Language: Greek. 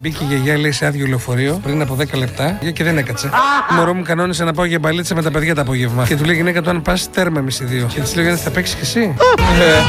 Μπήκε η γιαγιά λέει σε άδειο λεωφορείο πριν από 10 λεπτά και δεν έκατσε. Μωρό μου κανόνισε να πάω για μπαλίτσα με τα παιδιά το απόγευμα. Και του λέει γυναίκα του αν πας τέρμα μιση δύο. Και της λέει θα παίξεις κι εσύ; ε. Ε.